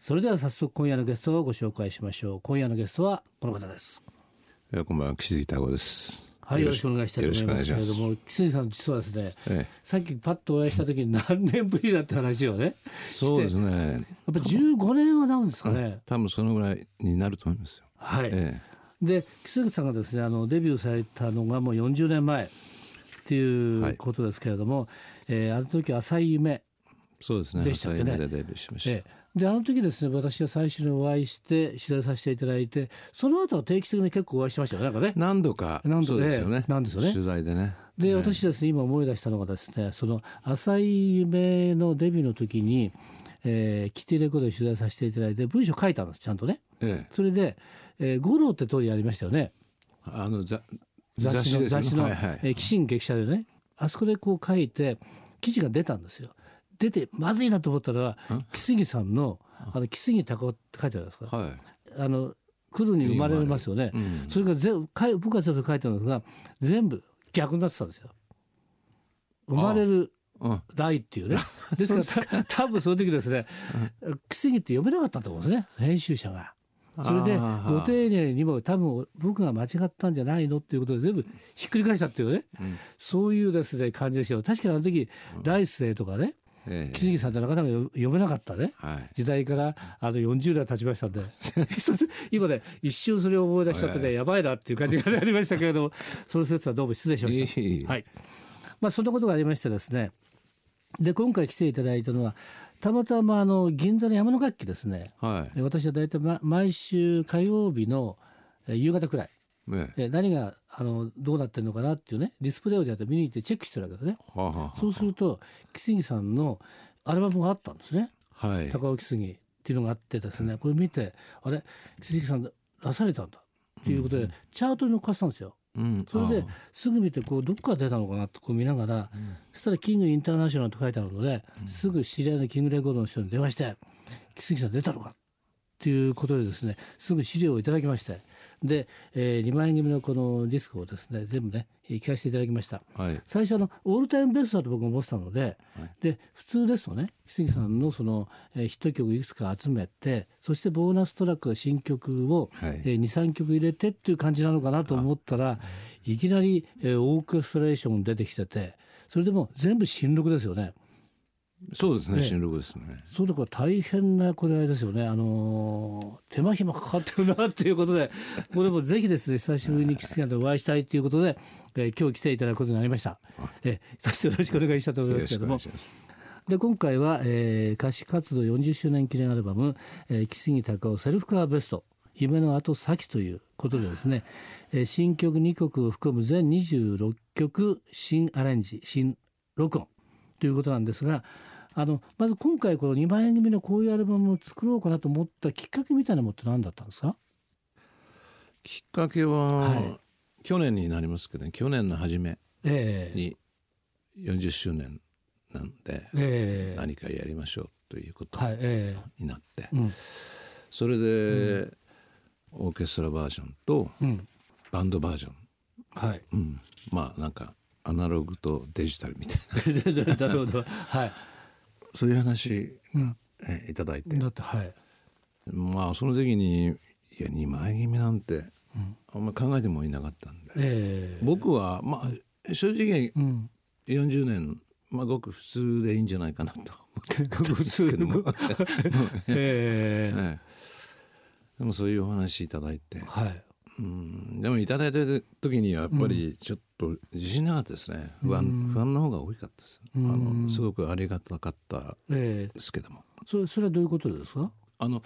それでは早速今夜のゲストをご紹介しましょう。今夜のゲストはこの方です。こんばんは岸井太郎です。はいよろしくお願いしたいと思いますけれども岸井さん実はですね、ええ、さっきパッとお会いした時に何年ぶりだって話をね そうですね。やっぱ15年はなるんですかね。多分そのぐらいになると思いますよ。はい、ええ、で岸井さんがですねあのデビューされたのがもう40年前っていうことですけれども、はい、えー、あの時浅い夢そうですね。でしたっけね。デビューしました。ええであの時ですね私が最初にお会いして取材させていただいてその後は定期的に結構お会いしましたよなんかね。何度か。何度ですよね。なんですよね。取材でね。で、私ですね今思い出したのがですねその「浅い夢」のデビューの時に、えー、キティレコードで取材させていただいて文章書いたんですちゃんとね、ええ、それで「えー、五郎」って通りやりましたよね。あの雑誌の雑誌の、はいはい、えー、寄進劇者でね。あそこでこう書いて記事が出たんですよ出てまずいなと思ったら木杉さんの「あの木杉隆夫」って書いてあるんですか、はい、あの来るに生まれますよね、うん、それが全部僕は全部書いてあるんですが全部逆になってたんですよ。生まれる代っていうね。ですか。ら 多分その時ですね、木杉って読めなかったと思うんですね編集者が。それでご丁寧にも多分僕が間違ったんじゃないのっていうことで全部ひっくり返したっていうね、うん、そういうですね感じですよ。確かにあの時、来世とかねえ木杉さんってなかなか読めなかったね、はい、時代からあの40代経ちましたんで。今ね一瞬それを思い出しちゃってね、はい、やばいなっていう感じがありましたけれども その説はどうも失礼しました。はい。まあ、そんなことがありましてですね。で今回来ていただいたのはたまたまあの銀座の山の楽器ですね、はい、私は大体、ま、毎週火曜日の夕方くらいね、何があのどうなってるのかなっていうねディスプレイをやって見に行ってチェックしてるわけですね。はあはあ、そうすると木杉さんのアルバムがあったんですね。はい、高尾木杉っていうのがあってですねこれ見てあれ？木杉さん出されたんだっていうことで、うん、チャートに載っかせたんですよ。うん、それですぐ見てこうどっから出たのかなとこう見ながら、うん、そしたら「キングインターナショナル」と書いてあるので、うん、すぐ知り合いのキングレコードの人に電話して「木杉さん出たのか?」っていうことでですねすぐ資料をいただきましてで、えー、2枚組のこのディスクをですね全部ね聞かせていただきました、はい、最初のオールタイムベストだと僕は思ってたのではい、で普通ですとね木杉さんのその、えー、ヒット曲いくつか集めてそしてボーナストラック新曲を、はい。えー、23曲入れてっていう感じなのかなと思ったらいきなり、えー、オーケストレーション出てきててそれでも全部新録ですよね。そうですね、新録ですね。そうだから大変なこれあれですよね。あのー、手間暇かかってるなっていうことで、これもぜひですね久しぶりにキスキャンでお会いしたいということで、えー、今日来ていただくことになりました。えよろしくお願いしたいと思いますけれども。で今回は、えー、歌詞活動40周年記念アルバム「えー、木杉隆夫セルフカーベスト夢の後先」ということでですね、えー、新曲2曲を含む全26曲新アレンジ新録音ということなんですがあのまず今回この2万円組のこういうアルバムを作ろうかなと思ったきっかけみたいなものって何だったんですか？きっかけは、はい、去年になりますけど、ね、去年の初めに40周年なんで、えー、何かやりましょうということになって、はいえーうん、それで、うん、オーケストラバージョンと、バンドバージョン、はい。うん、まあなんかアナログとデジタルみたいな。なるほど、はい、そういう話、うん、えいただいて。だってはい。まあその時にいや2枚決めなんて、あんまり考えてもいなかったんで、えー、僕はまあ正直40年、まあごく普通でいいんじゃないかなと。思ってたんですけど。も、え。ー、でもそういうお話いただいて、はい、うん。でもいただいた時にはやっぱりちょっと自信なかったですね。不安不安の方が大きかったです。あのすごくありがたかったですけども、えー、それそれはどういうことですか？あの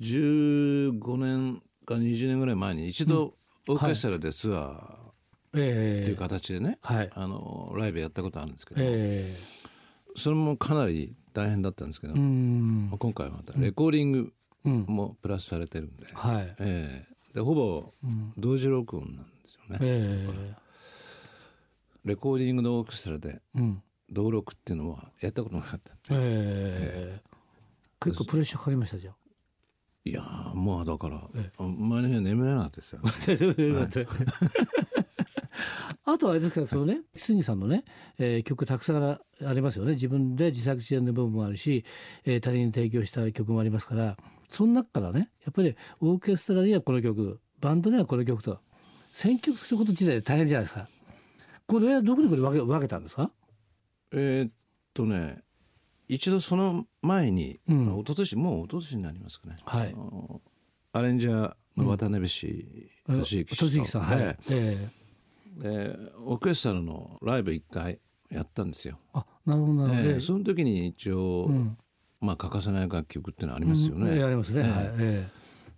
15年か20年ぐらい前に一度オーケストラでツアーっていう形でね、はい、あのライブやったことあるんですけど、えー、それもかなり大変だったんですけど今回はまたレコーディングもプラスされてるんで、はい。えー、でほぼ同時録音なんですよね。えー、レコーディングのオーケストラで同録っていうのはやったことなかった。えー、結構プレッシャーかかりましたじゃいやもうだから、ええ、前の日は眠れなかったですよ。あとあれですからそのね木杉さんのね、えー、曲たくさんありますよね。自分で自作自演の部分もあるし、えー、他人に提供した曲もありますからその中からねやっぱりオーケストラにはこの曲バンドにはこの曲と選曲すること自体大変じゃないですか。これはどこでこれ分け分けたんですか？えー、っとね一度その前に、うん、一昨年もう一昨年になりますかね、はい、アレンジャーの渡辺氏俊之さん、はい、えーでオーケストラのライブ1回やったんですよ。あなるほどなるほど、えー、その時に一応、うん、まあ欠かせない楽曲っていうのはありますよね。うん、ありますね。えー、はい。え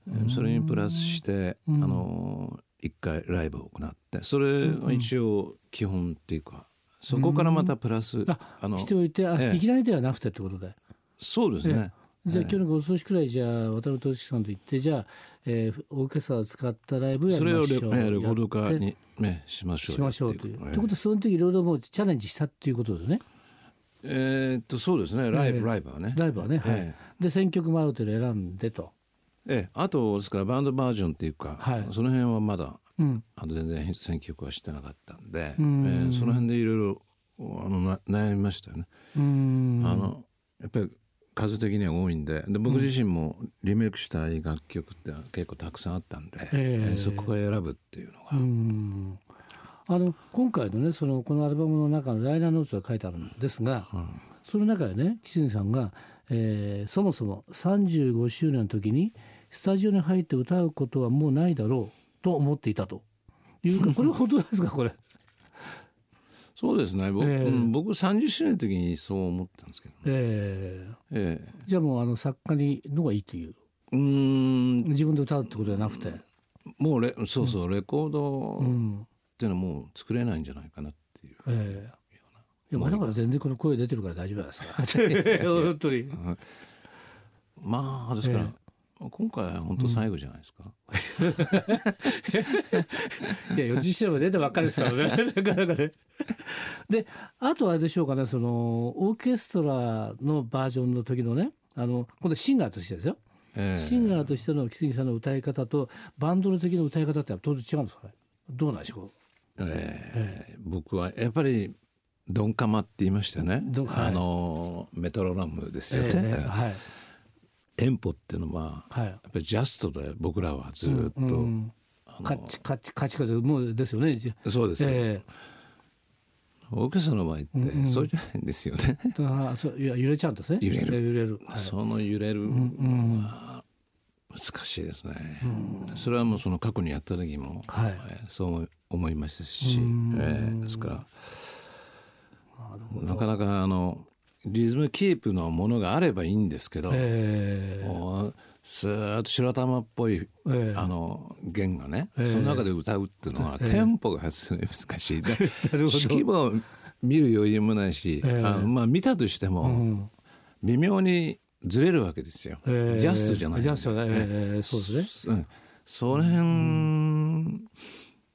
ー、それにプラスして、あの一回ライブを行ってそれは一応基本っていうか、そこからまたプラス、あのしておいてあ、いきなりではなくてってことで。そうですね。じゃあ、今日のご少しくらいじゃあ渡辺俊さんと言ってじゃあ、えー、オーケストラを使ったライブやりましょう。それをレレコード化に、ね、しましょうしましょうという。ということでその時いろいろもうチャレンジしたっていうことですね。えー、っとそうですね。ライブ、えー、ライブはね。ライブはね、はい、で選曲もある程度選んでと。ええ、あとですからバンドバージョンっていうか、はい、その辺はまだ、うん、あの全然選曲はしてなかったんで、ん。えー、その辺でいろいろあの悩みましたよね。あのやっぱり数的には多いんでで僕自身もリメイクしたい楽曲って結構たくさんあったんで、えー、そこから選ぶっていうのが。あの今回のねそのこのアルバムの中のライナーノーツが書いてあるんですが、うん、その中でね岸谷さんが、えー、そもそも35周年の時にスタジオに入って歌うことはもうないだろうと思っていたと。いうか これは本当ですかこれ？そうですね。僕,、えー、僕30周年の時にそう思ったんですけど、ね、えー、えー、じゃあもうあの作家にのがいいという。うん。自分で歌うってことじゃなくて。もうレそうそう、うん、レコードっていうのはもう作れないんじゃないかなっていう、えー、いやまだまだ全然この声出てるから大丈夫ですか。本当に。まあですから、今回は本当最後じゃないですか。いや40周年も出たばっかりですからね。なかなかね。であとあれでしょうかね。そのオーケストラのバージョンの時のねあの今度シンガーとしてですよ、えー、シンガーとしての木杉さんの歌い方とバンドの時の歌い方って当然違うんですかね。どうなんでしょう、えー、えー、僕はやっぱりドンカマって言いましたね、はい、あのメトロノームですよね。えー、はい。テンポっていうのは、はい、やっぱりジャストで僕らはずっと、うんうん、カチカチカチカチもうですよねそうです、えー、オーケストラの場合ってそうじゃないんですよね、うん、あそういや揺れちゃうんですね揺れる揺れる、はい、その揺れるは難しいですね、うん、それはもうその過去にやった時も、はい、そう思いましたし、えー、ですからなかなかあのリズムキープのものがあればいいんですけど、えー、スーッと白玉っぽい、えー、あの弦がね、えー、その中で歌うっていうのは、テンポがすごい難しい。指揮を見る余裕もないし、あのまあ見たとしても、微妙にずれるわけですよ。ジャストじゃない。ジャストね、えー、そうですね。うん、その辺、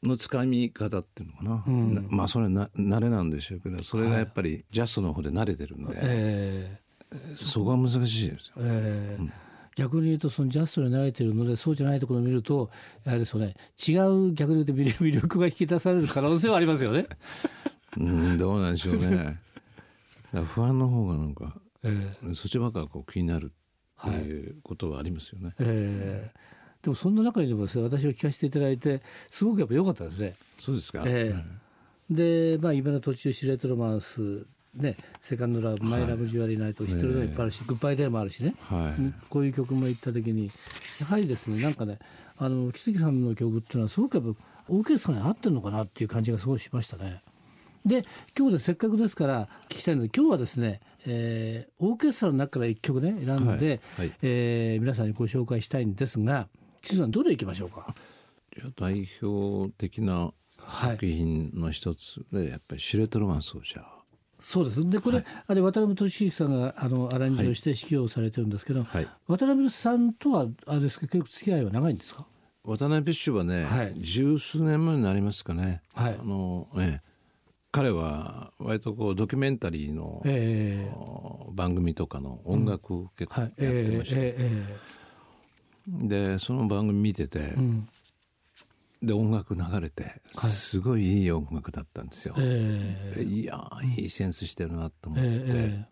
のつかみ方っていうのかな、うん、まあそれな慣れなんでしょうけどそれがやっぱりジャストの方で慣れてるんで、えー、そこは難しいですよ。えーうん逆に言うとそのジャストに慣れてるのでそうじゃないところを見るとやはりそれ違う逆に言うと魅力が引き出される可能性はありますよね。うんどうなんでしょうね。不安の方がなんか、えー、そっちばっかこう気になるっていうことはありますよね。はい、え。ーでもそんな中にでも私を聞かせていただいてすごくやっぱ良かったですね。そうですか、えー、でまあ今の途中シレットロマンスね、セカンドラブ、マイラブジュアリーナイト、一人でもいっぱいあるし、グッバイデーもあるしね、はい、こういう曲も行った時に、やはりですね、なんかね、あの木杉さんの曲っていうのは、すごくやっぱオーケストラに合ってるのかなっていう感じがすごいしましたね。で、今日でせっかくですから聞きたいので、今日はですね、えー、オーケストラの中から一曲ね、選んで、はいはい、えー、皆さんにご紹介したいんですが、岸さんどれいきましょうか？代表的な作品の一つで、やっぱりシュレット・ロマン奏者。そうです。でこれ、はい、あれ渡辺俊之さんがあのアレンジをして指揮をされてるんですけど、はい、渡辺さんとはあれですか結構付き合いは長いんですか？渡辺氏はね、はい、十数年前になりますかね、はい、あのね彼は割とこうドキュメンタリーの、えー、番組とかの音楽を結構やってました、えーえー、でその番組見てて、うん、で音楽流れてすごいいい音楽だったんですよ。えいやいいセンスしてるなと思って、え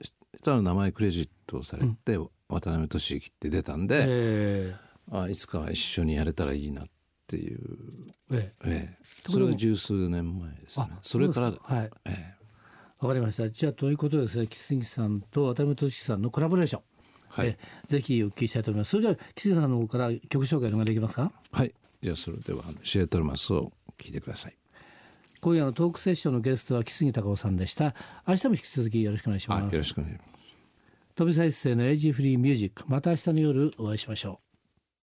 ー、したら名前クレジットされて、うん、渡辺俊之って出たんで、えー、あいつか一緒にやれたらいいなっていう、ええ。それが十数年前ですね。それから。はい、ええ。わかりました。じゃあということですね、木杉さんと渡辺俊さんのコラボレーション、はい、えぜひお聞きしたいと思います。それでは木杉さんの方から曲紹介お願いできますか？はい。じゃあそれではシエトルマスを聞いてください。今夜のトークセッションのゲストは木杉隆夫さんでした。明日も引き続きよろしくお願いします。よろしくお願いします。飛び再生のエイジフリーミュージック。また明日の夜お会いしましょう